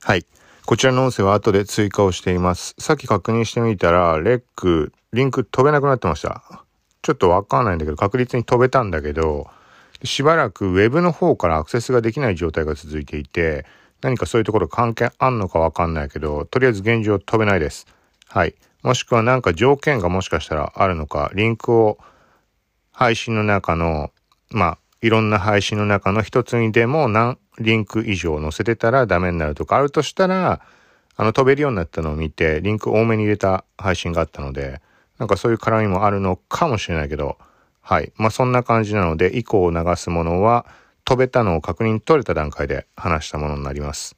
はい。こちらの音声は後で追加をしています。さっき確認してみたら、レック、リンク飛べなくなってました。ちょっとわかんないんだけど、確実に飛べたんだけど、しばらく Web の方からアクセスができない状態が続いていて、何かそういうところ関係あんのかわかんないけど、とりあえず現状飛べないです。はい。もしくはなんか条件がもしかしたらあるのか、リンクを配信の中の、まあ、いろんな配信の中の一つにでも何リンク以上載せてたらダメになるとかあるとしたら、あの飛べるようになったのを見て、リンク多めに入れた配信があったので、なんかそういう絡みもあるのかもしれないけど、はい。まあそんな感じなので、以降流すものは、飛べたのを確認取れた段階で話したものになります。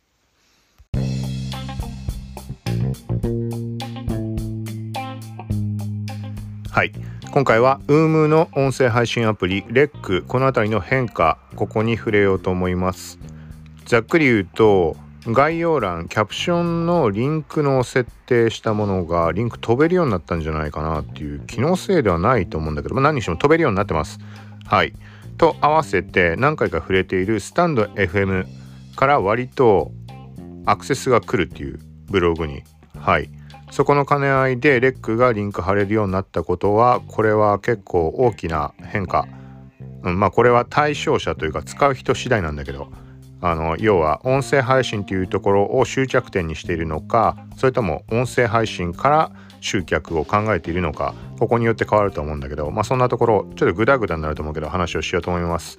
はい。今回は UM の音声配信アプリ REC この辺りの変化ここに触れようと思いますざっくり言うと概要欄キャプションのリンクの設定したものがリンク飛べるようになったんじゃないかなっていう気のせいではないと思うんだけど、まあ、何にしても飛べるようになってます。はい。と合わせて何回か触れているスタンド FM から割とアクセスが来るっていうブログに。はい。そこの兼ね合いでレックがリンク貼れるようになったことはこれは結構大きな変化、うん、まあこれは対象者というか使う人次第なんだけど。あの要は音声配信というところを終着点にしているのかそれとも音声配信から集客を考えているのかここによって変わると思うんだけどまあそんなところちょっとグダグダになると思うけど話をしようと思います。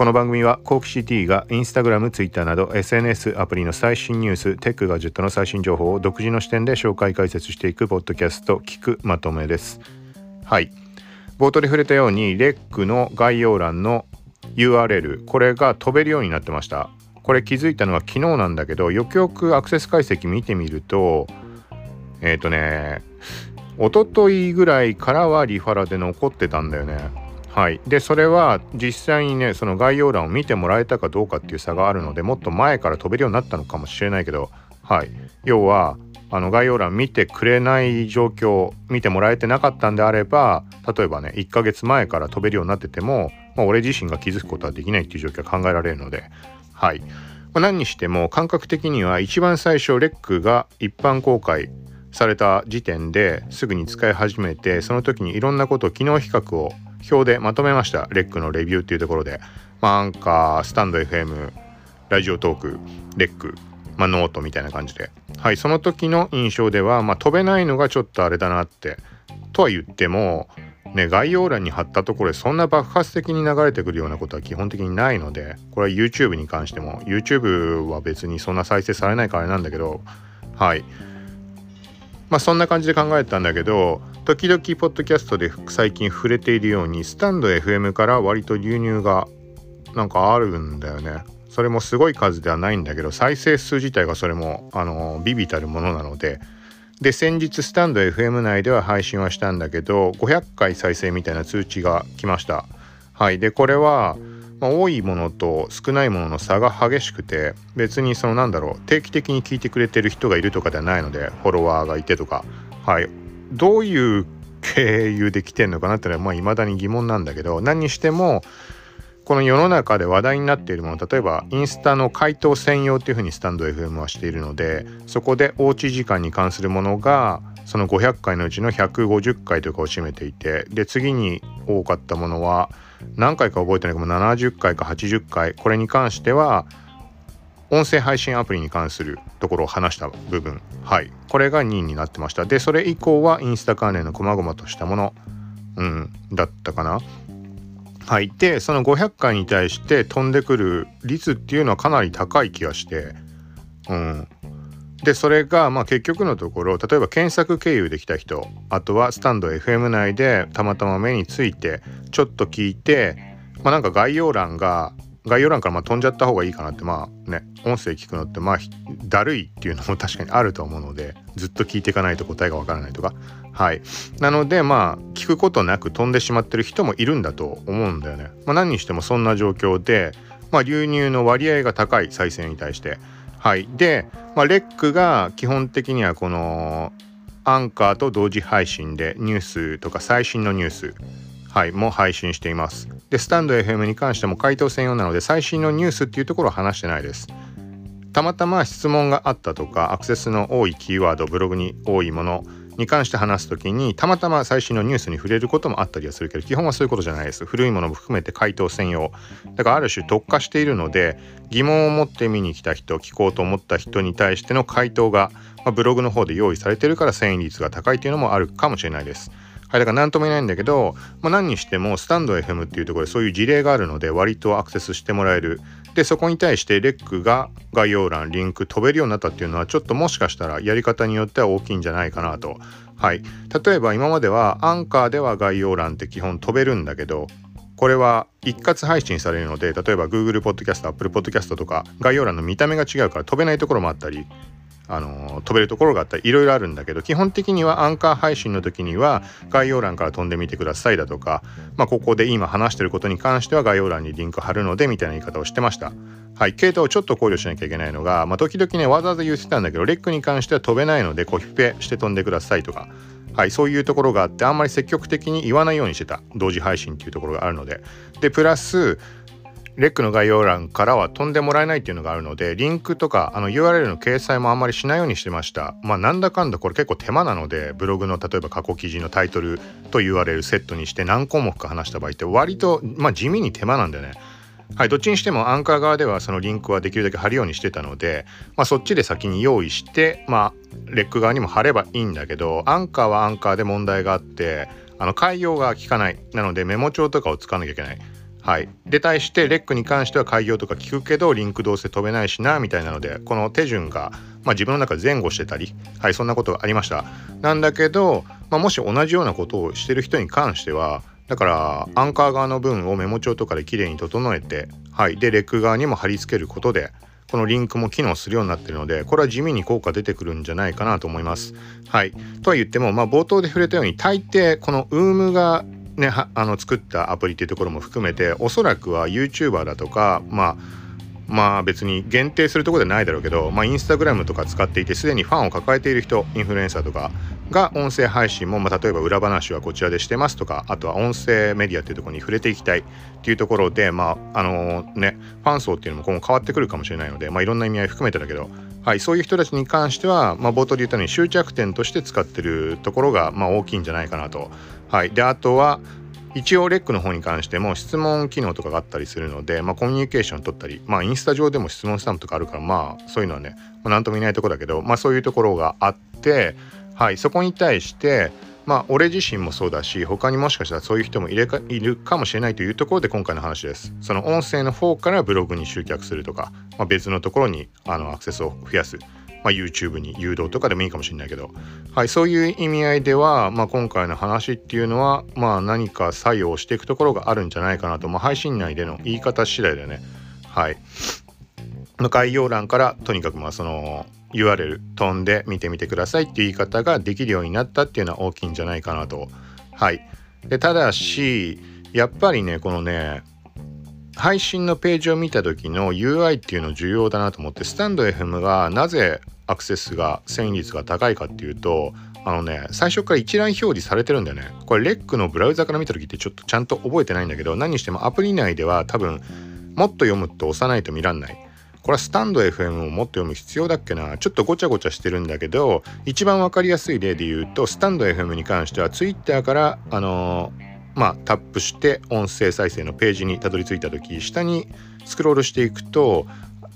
この番組はコークシティがインスタグラム、ツイッターなど SNS アプリの最新ニュース、テックガジェットの最新情報を独自の視点で紹介解説していくポッドキャスト聞くまとめです。はい。冒頭で触れたようにレックの概要欄の URL これが飛べるようになってました。これ気づいたのは昨日なんだけどよくよくアクセス解析見てみるとえっ、ー、とね一昨日ぐらいからはリファラで残ってたんだよね。はい、でそれは実際にねその概要欄を見てもらえたかどうかっていう差があるのでもっと前から飛べるようになったのかもしれないけど、はい、要はあの概要欄見てくれない状況見てもらえてなかったんであれば例えばね1ヶ月前から飛べるようになってても、まあ、俺自身が気づくことはできないっていう状況は考えられるのではい、まあ、何にしても感覚的には一番最初レックが一般公開された時点ですぐに使い始めてその時にいろんなことを機能比較を表でまとめましたレックのレビューっていうところで、まあ、アンカースタンド FM Radiotalk REC、まあ、ノートみたいな感じで。はいその時の印象では、まあ、飛べないのがちょっとあれだなってとは言ってもね、概要欄に貼ったところでそんな爆発的に流れてくるようなことは基本的にないのでこれは YouTube に関しても YouTube は別にそんな再生されないからあれなんだけどはいまあそんな感じで考えたんだけど時々ポッドキャストで最近触れているようにスタンド FM から割と流入がなんかあるんだよね。それもすごい数ではないんだけど再生数自体がそれもあのビビたるものなので。で先日スタンド FM 内では配信はしたんだけど500回再生みたいな通知が来ました。はい。でこれは、まあ、多いものと少ないものの差が激しくて別にそのなんだろう定期的に聞いてくれてる人がいるとかではないのでフォロワーがいてとか。はい。どういう経由で来てんのかなっていうのはまあ未だに疑問なんだけど何にしてもこの世の中で話題になっているもの例えばインスタの回答専用っていうふうにスタンド FM はしているのでそこでおうち時間に関するものがその500回のうちの150回とかを占めていてで次に多かったものは何回か覚えてないけど70回か80回これに関しては音声配信アプリに関するところを話した部分。はい。これが2位になってました。でそれ以降はインスタ関連の細々としたものうんだったかな。はいでその500回に対して飛んでくる率っていうのはかなり高い気がしてうん。でそれがまあ結局のところ例えば検索経由できた人あとはスタンド FM 内でたまたま目についてちょっと聞いてまあなんか概要欄が概要欄からま飛んじゃった方がいいかなってまあね音声聞くのってまあだるいっていうのも 確かにあると思うのでずっと聞いていかないと答えがわからないとか。はい。なのでまあ聞くことなく飛んでしまってる人もいるんだと思うんだよね、まあ、何にしてもそんな状況でまあ流入の割合が高い再生に対して。はい。で、まあ、レックが基本的にはこのアンカーと同時配信でニュースとか最新のニュースはいも配信しています。でスタンド FM に関しても回答専用なので最新のニュースっていうところは話してないです。たまたま質問があったとかアクセスの多いキーワードブログに多いものに関して話す時にたまたま最新のニュースに触れることもあったりはするけど基本はそういうことじゃないです。古いものも含めて回答専用。だからある種特化しているので疑問を持って見に来た人聞こうと思った人に対しての回答が、まあ、ブログの方で用意されてるから遷移率が高いというのもあるかもしれないです。はい、だから何とも言えないんだけど、まあ、何にしてもスタンド FM っていうところでそういう事例があるので割とアクセスしてもらえる。でそこに対してレックが概要欄リンク飛べるようになったっていうのはちょっともしかしたらやり方によっては大きいんじゃないかなと。はい。例えば今まではアンカーでは概要欄って基本飛べるんだけどこれは一括配信されるので例えば Google Podcast、Apple Podcast とか概要欄の見た目が違うから飛べないところもあったりあの飛べるところがあったりいろいろあるんだけど基本的にはアンカー配信の時には概要欄から飛んでみてくださいだとか、まあ、ここで今話してることに関しては概要欄にリンク貼るのでみたいな言い方をしてました。はい、系統をちょっと考慮しなきゃいけないのが、まあ、時々ねわざわざ言ってたんだけどレックに関しては飛べないのでコピペして飛んでくださいとか。はい、そういうところがあってあんまり積極的に言わないようにしてた。同時配信っていうところがあるので。でプラスレックの概要欄からは飛んでもらえないっていうのがあるのでリンクとかあの URL の掲載もあんまりしないようにしてました。まあなんだかんだこれ結構手間なのでブログの例えば過去記事のタイトルと URL セットにして何項目か話した場合って割とまあ地味に手間なんだよね。はい、どっちにしてもアンカー側ではそのリンクはできるだけ貼るようにしてたので、まあ、そっちで先に用意して、まあ、レック側にも貼ればいいんだけどアンカーはアンカーで問題があってあの開業が効かない。なのでメモ帳とかを使わなきゃいけない。はい、で対してレックに関しては開業とか聞くけどリンクどうせ飛べないしなみたいなのでこの手順が、まあ、自分の中で前後してたり、はい、そんなことがありました。なんだけど、まあ、もし同じようなことをしてる人に関してはだからアンカー側の分をメモ帳とかできれいに整えて、はい、でレック側にも貼り付けることでこのリンクも機能するようになってるのでこれは地味に効果出てくるんじゃないかなと思います。はい、とは言っても、まあ、冒頭で触れたように大抵この UM がね、あの作ったアプリっていうところも含めておそらくは YouTuber だとかまあまあ別に限定するところではないだろうけど、まあ、インスタグラムとか使っていてすでにファンを抱えている人インフルエンサーとかが音声配信も、まあ、例えば裏話はこちらでしてますとかあとは音声メディアっていうところに触れていきたいっていうところでまああのねファン層っていうのも今後変わってくるかもしれないので、まあ、いろんな意味合い含めてだけど、はい、そういう人たちに関しては、まあ、冒頭で言ったように終着点として使ってるところが、まあ、大きいんじゃないかなと。はい、であとは一応レックの方に関しても質問機能とかがあったりするので、まあ、コミュニケーション取ったり、まあ、インスタ上でも質問スタンプとかあるからまあそういうのはね、まあ、何とも言えないとこだけど、まあ、そういうところがあって、はい、そこに対してまあ俺自身もそうだし他にもしかしたらそういう人もいるかいるかもしれないというところで今回の話です。その音声の方からブログに集客するとか、まあ、別のところにあのアクセスを増やす。まあ、YouTube に誘導とかでもいいかもしれないけど、はい、そういう意味合いでは、まあ、今回の話っていうのは、まあ、何か作用していくところがあるんじゃないかなと、まあ、配信内での言い方次第でね、はい、概要欄からとにかくまあその URL 飛んで見てみてくださいっていう言い方ができるようになったっていうのは大きいんじゃないかなと。はい、でただしやっぱりねこのね配信のページを見た時の UI っていうの重要だなと思ってスタンド FM がなぜアクセスが遷移率が高いかっていうとあのね最初から一覧表示されてるんだよね。これレックのブラウザから見た時ってちょっとちゃんと覚えてないんだけど何にしてもアプリ内では多分もっと読むと押さないと見らんない。これはスタンド FM をもっと読む必要だっけなちょっとごちゃごちゃしてるんだけど一番わかりやすい例で言うとスタンド FM に関しては Twitter からあのーまあ、タップして音声再生のページにたどり着いた時下にスクロールしていくと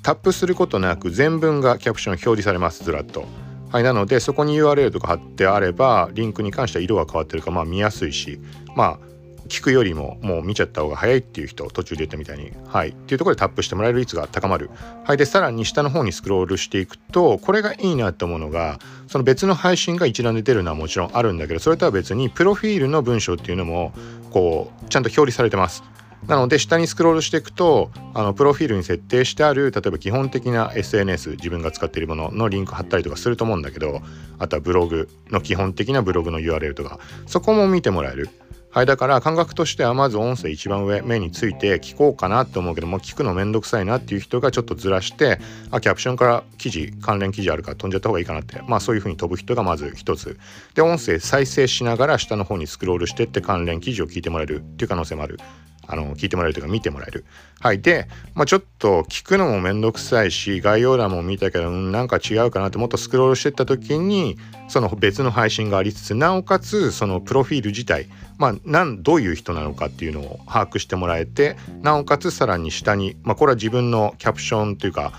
タップすることなく全文がキャプション表示されますずらっと。はい、なのでそこに URL とか貼ってあればリンクに関しては色が変わってるかまあ見やすいしまあ聞くよりももう見ちゃった方が早いっていう人途中で言ったみたいにはい。っていうところでタップしてもらえる率が高まる。はい。でさらに下の方にスクロールしていくとこれがいいなって思うのがその別の配信が一覧で出るのはもちろんあるんだけどそれとは別にプロフィールの文章っていうのもこうちゃんと表示されてます。なので下にスクロールしていくとあのプロフィールに設定してある例えば基本的な SNS 自分が使っているもののリンク貼ったりとかすると思うんだけどあとはブログの基本的なブログの URL とかそこも見てもらえる。はい、だから感覚としてはまず音声一番上目について聞こうかなって思うけども聞くのめんどくさいなっていう人がちょっとずらしてあキャプションから記事関連記事あるから飛んじゃった方がいいかなって。まあそういうふうに飛ぶ人がまず一つ。で音声再生しながら下の方にスクロールしてって関連記事を聞いてもらえるっていう可能性もある。あの聞いてもらえるというか見てもらえる。はい。で、まあ、ちょっと聞くのもめんどくさいし概要欄も見たけど、うん、なんか違うかなってもっとスクロールしてった時にその別の配信がありつつなおかつそのプロフィール自体、まあ、なんどういう人なのかっていうのを把握してもらえてなおかつさらに下に、まあ、これは自分のキャプションというか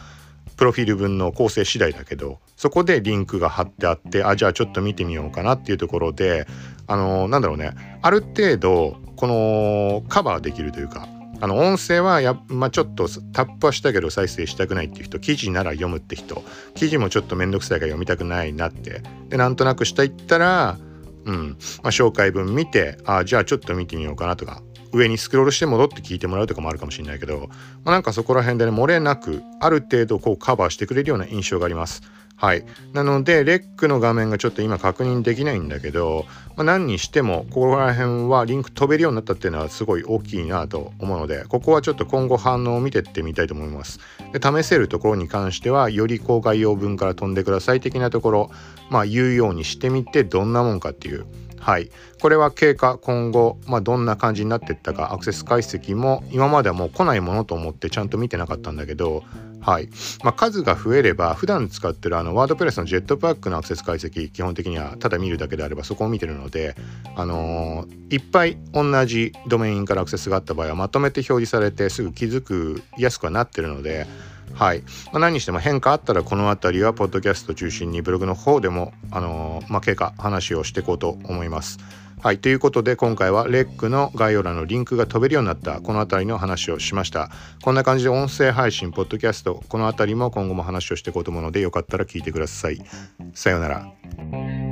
プロフィール分の構成次第だけどそこでリンクが貼ってあってあじゃあちょっと見てみようかなっていうところであのなんだろうね。ある程度このカバーできるというかあの音声はや、まあ、ちょっとタップはしたけど再生したくないっていう人記事なら読むって人記事もちょっと面倒くさいから読みたくないなって。でなんとなくしたいったらうんまあ、紹介文見てあじゃあちょっと見てみようかなとか上にスクロールして戻って聞いてもらうとかもあるかもしれないけど、まあ、なんかそこら辺でね漏れなくある程度こうカバーしてくれるような印象があります。はい。なので、レックの画面がちょっと今確認できないんだけど、まあ、何にしても、ここら辺はリンク飛べるようになったっていうのはすごい大きいなと思うので、ここはちょっと今後反応を見てってみたいと思います。で試せるところに関しては、よりこう概要文から飛んでください的なところ、まあ言うようにしてみて、どんなもんかっていう。はい、これは経過今後、まあ、どんな感じになっていったかアクセス解析も今まではもう来ないものと思ってちゃんと見てなかったんだけど、はいまあ、数が増えれば普段使ってるあのワードプレスのジェットパックのアクセス解析基本的にはただ見るだけであればそこを見てるので、あのー、いっぱい同じドメインからアクセスがあった場合はまとめて表示されてすぐ気づくやすくはなってるので。はい、まあ、何にしても変化あったらこの辺りはポッドキャスト中心にブログの方でも、あのー、まあ、経過話をしていこうと思います。はい、ということで今回はレックの概要欄のリンクが飛べるようになったこの辺りの話をしました。こんな感じで音声配信、ポッドキャスト、この辺りも今後も話をしていこうと思うのでよかったら聞いてください。さようなら。